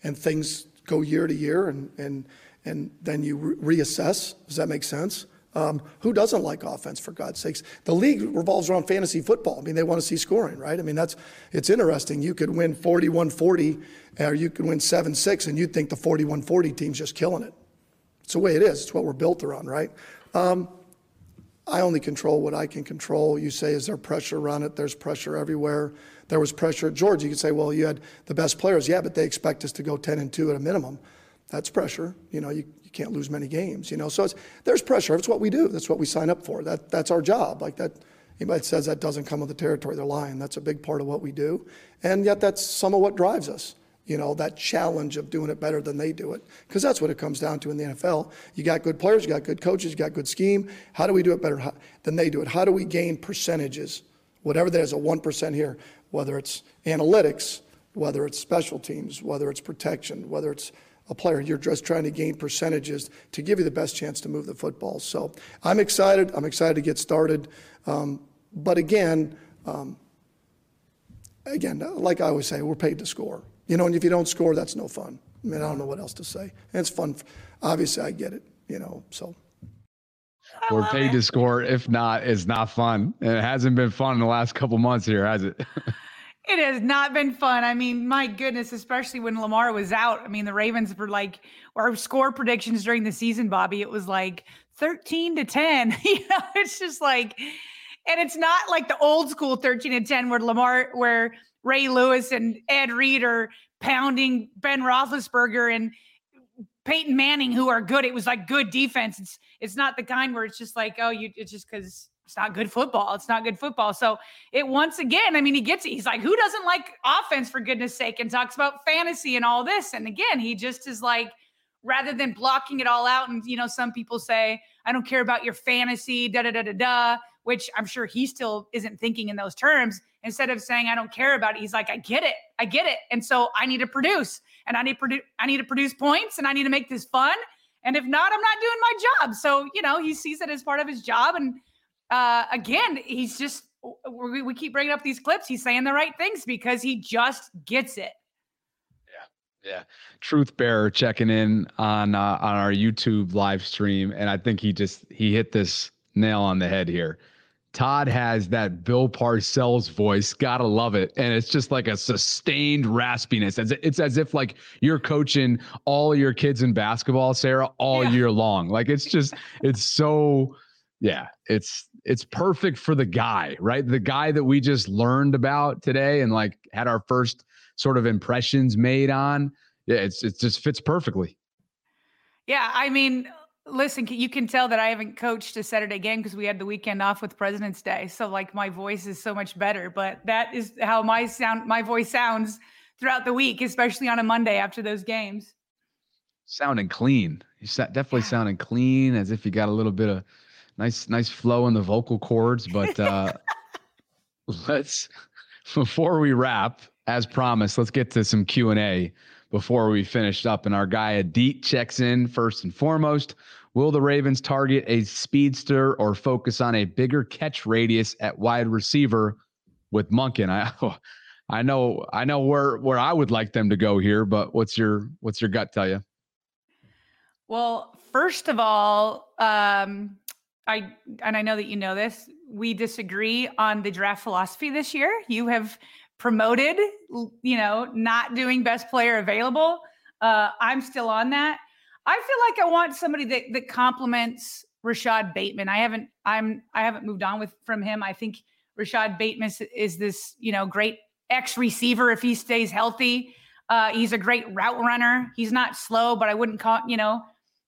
And things go year to year, and, and, and then you re- reassess. Does that make sense? Um, who doesn't like offense, for God's sakes? The league revolves around fantasy football. I mean, they want to see scoring, right? I mean, that's it's interesting. You could win 41-40, or you could win 7-6, and you'd think the 41-40 team's just killing it. It's the way it is. It's what we're built around, right? Um, I only control what I can control. You say, is there pressure around it? There's pressure everywhere. There was pressure at. You could say, well, you had the best players. Yeah, but they expect us to go 10 and 2 at a minimum. That's pressure. You know, you, you can't lose many games, you know. So there's pressure. It's what we do. That's what we sign up for. That that's our job. Like that. Anybody says that doesn't come with the territory, they're lying. That's a big part of what we do, and yet that's some of what drives us. You know, that challenge of doing it better than they do it, because that's what it comes down to in the NFL. You got good players, you got good coaches, you got good scheme. How do we do it better than they do it? How do we gain percentages? Whatever that is, a one percent here, whether it's analytics, whether it's special teams, whether it's protection, whether it's a player. You're just trying to gain percentages to give you the best chance to move the football. So I'm excited. I'm excited to get started. Um, but again, um, again, like I always say, we're paid to score. You know, and if you don't score, that's no fun. I mean, I don't know what else to say. And it's fun. Obviously, I get it. You know, so. We're paid it. to score. If not, it's not fun. And it hasn't been fun in the last couple months here, has it? [laughs] It has not been fun. I mean, my goodness, especially when Lamar was out. I mean, the Ravens were like our score predictions during the season, Bobby. It was like 13 to 10. [laughs] you know, it's just like, and it's not like the old school 13 to 10 where Lamar, where Ray Lewis and Ed Reed are pounding Ben Roethlisberger and Peyton Manning, who are good. It was like good defense. It's it's not the kind where it's just like, oh, you it's just because it's not good football. It's not good football. So it once again, I mean, he gets it. He's like, who doesn't like offense for goodness sake? And talks about fantasy and all this. And again, he just is like, rather than blocking it all out, and you know, some people say, I don't care about your fantasy, da da da da da, which I'm sure he still isn't thinking in those terms. Instead of saying I don't care about it, he's like, I get it, I get it, and so I need to produce, and I need to produce, I need to produce points, and I need to make this fun. And if not, I'm not doing my job. So you know, he sees it as part of his job, and uh, again, he's just we, we keep bringing up these clips. He's saying the right things because he just gets it. Yeah, yeah. Truth bearer checking in on uh, on our YouTube live stream, and I think he just he hit this nail on the head here. Todd has that Bill Parcells voice. Gotta love it. And it's just like a sustained raspiness. It's as if like you're coaching all your kids in basketball, Sarah, all yeah. year long. Like it's just, it's so, yeah, it's it's perfect for the guy, right? The guy that we just learned about today and like had our first sort of impressions made on. Yeah, it's it just fits perfectly. Yeah, I mean, listen, you can tell that I haven't coached a Saturday game because we had the weekend off with President's Day. So like my voice is so much better, but that is how my sound my voice sounds throughout the week, especially on a Monday after those games. Sounding clean. You definitely sounding clean as if you got a little bit of nice nice flow in the vocal cords but uh [laughs] let's before we wrap as promised let's get to some q&a before we finish up. And our guy Adit checks in first and foremost. Will the ravens target a speedster or focus on a bigger catch radius at wide receiver with monken i [laughs] I know I know where where I would like them to go here, but what's your what's your gut tell you? Well, first of all, um, I and I know that you know this. We disagree on the draft philosophy this year. You have promoted, you know, not doing best player available. Uh, I'm still on that. I feel like I want somebody that that complements Rashod Bateman. I haven't I'm I haven't moved on with from him. I think Rashod Bateman is this, you know, great X receiver if he stays healthy. Uh, he's a great route runner. He's not slow, but I wouldn't call, you know,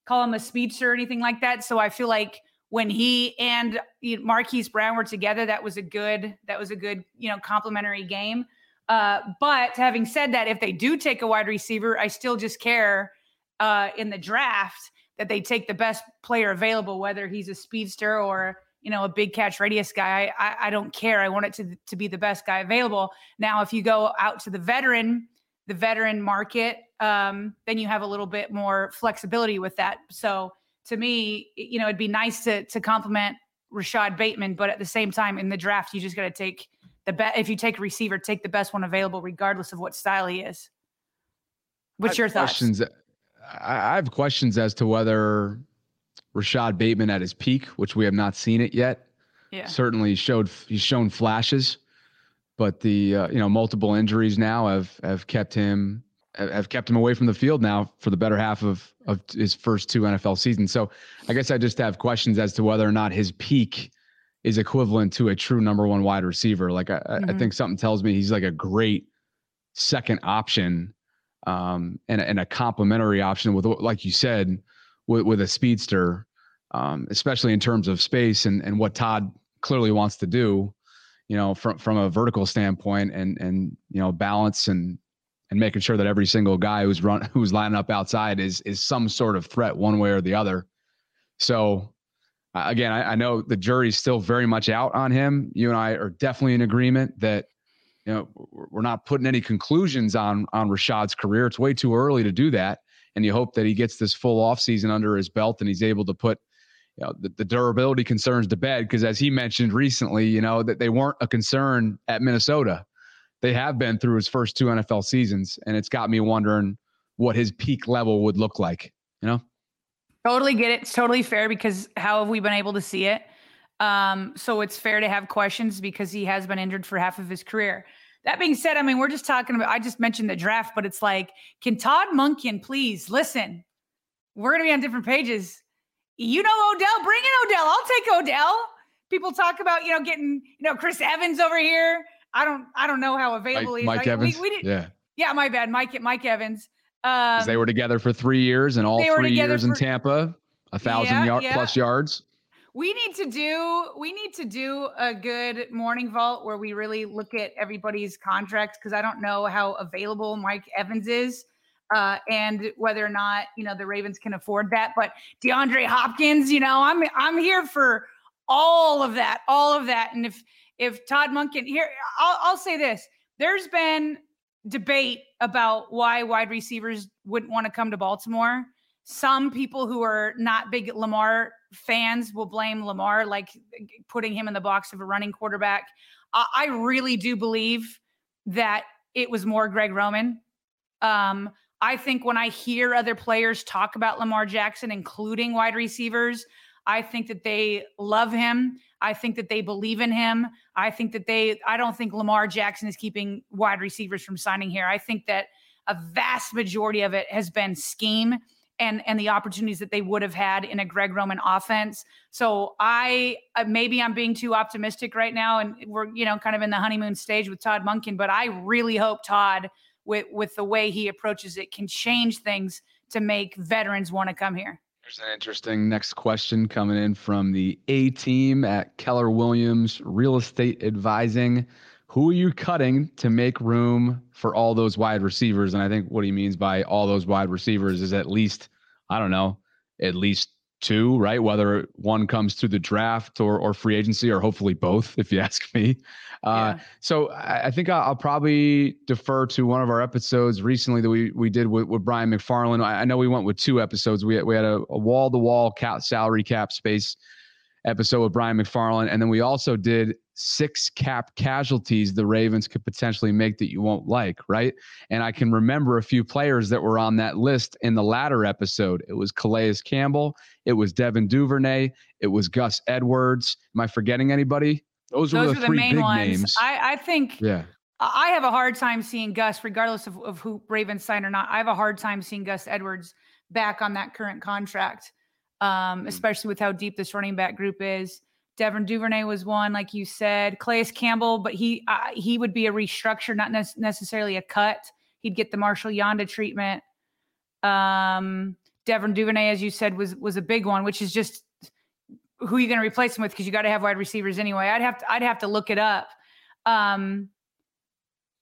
call him a speedster or anything like that. So I feel like when he and Marquise Brown were together, that was a good that was a good you know complimentary game. Uh, but having said that, if they do take a wide receiver, I still just care uh, in the draft that they take the best player available, whether he's a speedster or you know a big catch radius guy. I, I don't care. I want it to to be the best guy available. Now, if you go out to the veteran, the veteran market, um, then you have a little bit more flexibility with that. So to me, you know, it'd be nice to to compliment Rashod Bateman, but at the same time, in the draft, you just got to take the best. If you take a receiver, take the best one available, regardless of what style he is. What's your thoughts? I have questions as to whether Rashad Bateman at his peak, which we have not seen it yet. Yeah. Certainly showed he's shown flashes, but the uh, you know multiple injuries now have have kept him have kept him away from the field now for the better half of of his first two NFL seasons. So I guess I just have questions as to whether or not his peak is equivalent to a true number one wide receiver. Like I, mm-hmm. I think something tells me he's like a great second option um, and, and a complementary option with, like you said, with, with a speedster, um, especially in terms of space and, and what Todd clearly wants to do, you know, from, from a vertical standpoint and, and, you know, balance and, and making sure that every single guy who's run [laughs] who's lining up outside is is some sort of threat one way or the other. So again, I, I, know the jury's still very much out on him. You and I are definitely in agreement that you know we're not putting any conclusions on on Rashod's career. It's way too early to do that, and you hope that he gets this full off season under his belt and he's able to put you know the, the durability concerns to bed because as he mentioned recently, you know that they weren't a concern at Minnesota they have been through his first two NFL seasons, and it's got me wondering what his peak level would look like. You know, totally get it. It's totally fair because how have we been able to see it? Um, so it's fair to have questions because he has been injured for half of his career. That being said, I mean, we're just talking about, I just mentioned the draft, but it's like, can Todd Monken please listen? We're going to be on different pages. You know, Odell, bring in Odell. I'll take Odell. People talk about, you know, getting, you know, Chris Evans over here. I don't I don't know how available Mike, he is. Mike Evans. We, we yeah. Yeah, my bad. Mike Mike Evans. Um, they were together for three years, and all three years for, in Tampa, a thousand yeah, yard yeah. plus yards. We need to do we need to do a good morning vault where we really look at everybody's contracts because I don't know how available Mike Evans is. Uh, and whether or not you know the Ravens can afford that. But DeAndre Hopkins, you know, I'm I'm here for all of that, all of that. And if if Todd Monken here, I'll, I'll say this: there's been debate about why wide receivers wouldn't want to come to Baltimore. Some people who are not big Lamar fans will blame Lamar, like putting him in the box of a running quarterback. I, I really do believe that it was more Greg Roman. Um, I think when I hear other players talk about Lamar Jackson, including wide receivers, I think that they love him. I think that they believe in him. I think that they, I don't think Lamar Jackson is keeping wide receivers from signing here. I think that a vast majority of it has been scheme and and the opportunities that they would have had in a Greg Roman offense. So I uh, maybe I'm being too optimistic right now, and we're you know kind of in the honeymoon stage with Todd Monken. But I really hope Todd, with with the way he approaches it, can change things to make veterans want to come here. There's an interesting next question coming in from the A team at Keller Williams Real Estate Advising. Who are you cutting to make room for all those wide receivers? And I think what he means by all those wide receivers is at least, I don't know, at least two, right? Whether one comes through the draft or, or free agency, or hopefully both, if you [laughs] ask me. Uh, yeah. So I, I think I'll, I'll, probably defer to one of our episodes recently that we we did with, with Brian McFarland. I, I know we went with two episodes. We had, we had a wall to wall cap salary cap space episode with Brian McFarland. And then we also did six cap casualties the Ravens could potentially make that you won't like, right? And I can remember a few players that were on that list in the latter episode. It was Calais Campbell, it was Devin Duvernay, it was Gus Edwards. Am I forgetting anybody? Those, Those were the, three main big ones. names. I, I think yeah. I have a hard time seeing Gus, regardless of, of who Ravens sign or not. I have a hard time seeing Gus Edwards back on that current contract, um, hmm. especially with how deep this running back group is. Devin Duvernay was one, like you said. Calais Campbell, but he uh, he would be a restructure, not ne- necessarily a cut. He'd get the Marshall Yanda treatment. Um, Devin Duvernay, as you said, was was a big one, which is just who are you going to replace him with? Because you got to have wide receivers anyway. I'd have to I'd have to look it up. Um,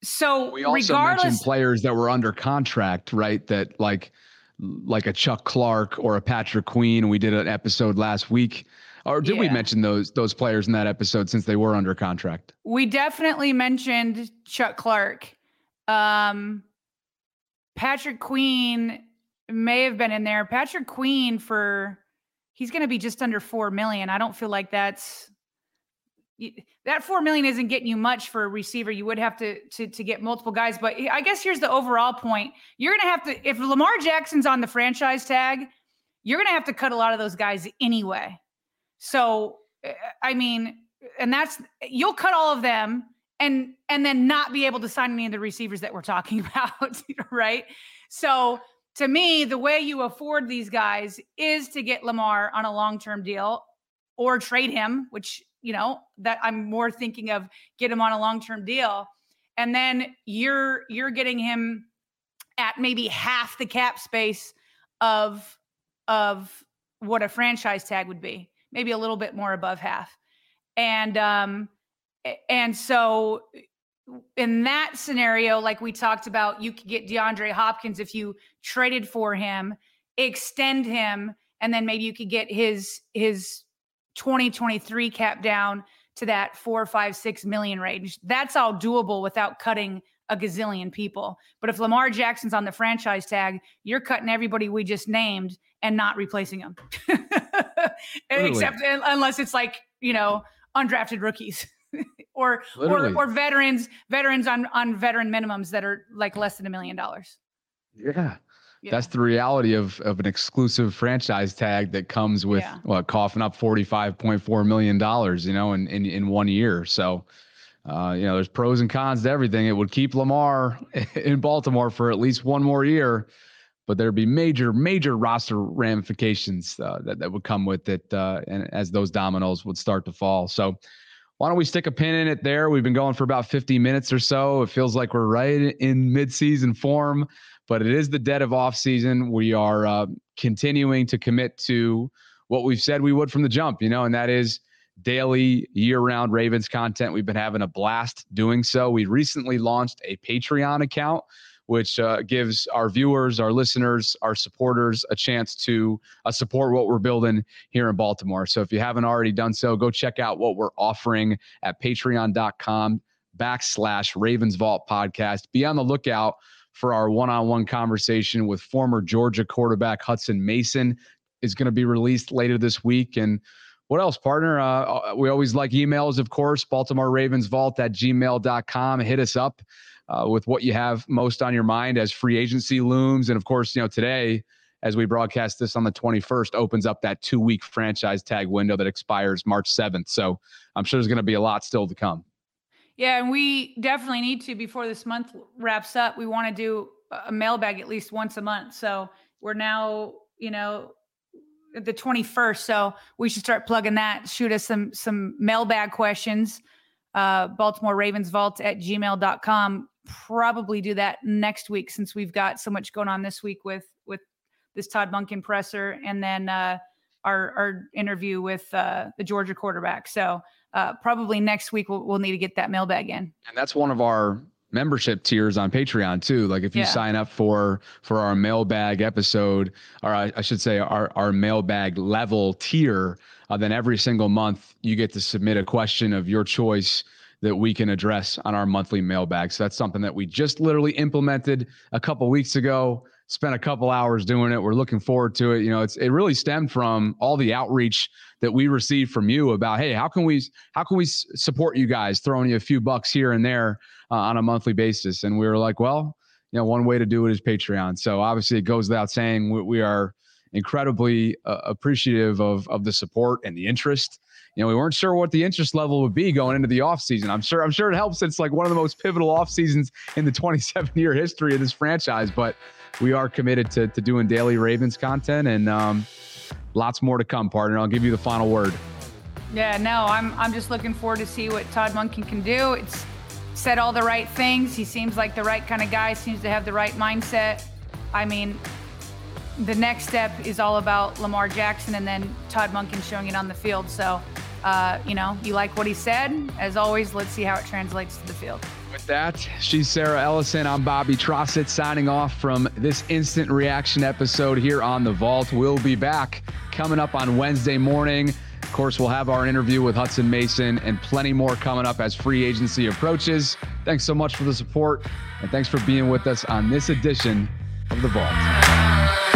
so we also mentioned players that were under contract, right? That like like a Chuck Clark or a Patrick Queen. We did an episode last week. Or did yeah. we mention those those players in that episode since they were under contract? We definitely mentioned Chuck Clark. Um, Patrick Queen may have been in there. Patrick Queen for he's going to be just under 4 million. I don't feel like that's that 4 million isn't getting you much for a receiver. You would have to to to get multiple guys, but I guess here's the overall point. You're going to have to if Lamar Jackson's on the franchise tag, you're going to have to cut a lot of those guys anyway. So eh, I mean, and that's you'll cut all of them and and then not be able to sign any of the receivers that we're talking [laughs] about, right? So to me, the way you afford these guys is to get Lamar on a long-term deal or trade him, which you know that I'm more thinking of get him on a long-term deal, and then you're you're getting him at maybe half the cap space of of what a franchise tag would be maybe a little bit more above half. And um and so in that scenario, like we talked about, you could get DeAndre Hopkins if you traded for him, extend him, and then maybe you could get his his 2023 cap down to that four, five, six million range. That's all doable without cutting a gazillion people. But if Lamar Jackson's on the franchise tag, you're cutting everybody we just named and not replacing them. [laughs] Except unless it's like, you know, undrafted rookies. [laughs] [laughs] or, or or veterans veterans on on veteran minimums that are like less than a million dollars. Yeah. Yeah. That's the reality of of an exclusive franchise tag that comes with yeah. what coughing up forty five point four million dollars, you know, in, in in one year. So uh, you know, there's pros and cons to everything. It would keep Lamar [laughs] in Baltimore for at least one more year, but there'd be major, major roster ramifications uh, that, that would come with it uh, and as those dominoes would start to fall. So, why don't we stick a pin in it there? We've been going for about 50 minutes or so. It feels like we're right in midseason form, but it is the dead of off season. We are uh, continuing to commit to what we've said we would from the jump, you know, and that is daily, year round Ravens content. We've been having a blast doing so. We recently launched a Patreon account. Which uh, gives our viewers, our listeners, our supporters a chance to uh, support what we're building here in Baltimore. So if you haven't already done so, go check out what we're offering at patreon.com backslash Ravens Vault podcast. Be on the lookout for our one-on-one conversation with former Georgia quarterback Hudson Mason is going to be released later this week. And what else, partner? Uh, uh, we always like emails, of course. Baltimore Ravens Vault at gmail.com. Hit us up uh, with what you have most on your mind as free agency looms. And of course, you know, today, as we broadcast this on the 21st, opens up that two week franchise tag window that expires March 7th. So I'm sure there's going to be a lot still to come. Yeah, and we definitely need to before this month wraps up. We want to do a mailbag at least once a month. So we're now, you know, the 21st. So we should start plugging that. Shoot us some some mailbag questions. Uh, Baltimore Ravens Vault at gmail.com. Probably do that next week since we've got so much going on this week with with this Todd Monken presser and then uh, our our interview with uh, the Georgia quarterback. So uh, probably next week we'll, we'll need to get that mailbag in. And that's one of our membership tiers on Patreon too. Like if you yeah. sign up for for our mailbag episode, or I, I should say our our mailbag level tier, uh, then every single month you get to submit a question of your choice that we can address on our monthly mailbag. So that's something that we just literally implemented a couple weeks ago. spent a couple hours doing it. We're looking forward to it. You know, it's it really stemmed from all the outreach that we received from you about, hey, how can we how can we support you guys, throwing you a few bucks here and there uh, on a monthly basis? And we were like, well, you know, one way to do it is Patreon. So obviously, it goes without saying we, we are incredibly uh, appreciative of of the support and the interest. You know, we weren't sure what the interest level would be going into the offseason. I'm sure I'm sure it helps. It's like one of the most pivotal off seasons in the [laughs] 27 year history of this franchise, but we are committed to to doing daily Ravens content and um, lots more to come, partner. I'll give you the final word. Yeah, no, I'm I'm just looking forward to see what Todd Monken can do. It's said all the right things. He seems like the right kind of guy, seems to have the right mindset. I mean, the next step is all about Lamar Jackson and then Todd Monken showing it on the field. So, uh, you know, you like what he said. As always, let's see how it translates to the field. With that, she's Sarah Ellison. I'm Bobby Trossett signing off from this instant reaction episode here on The Vault. We'll be back coming up on Wednesday morning. Of course, we'll have our interview with Hudson Mason and plenty more coming up as free agency approaches. Thanks so much for the support and thanks for being with us on this edition of The Vault.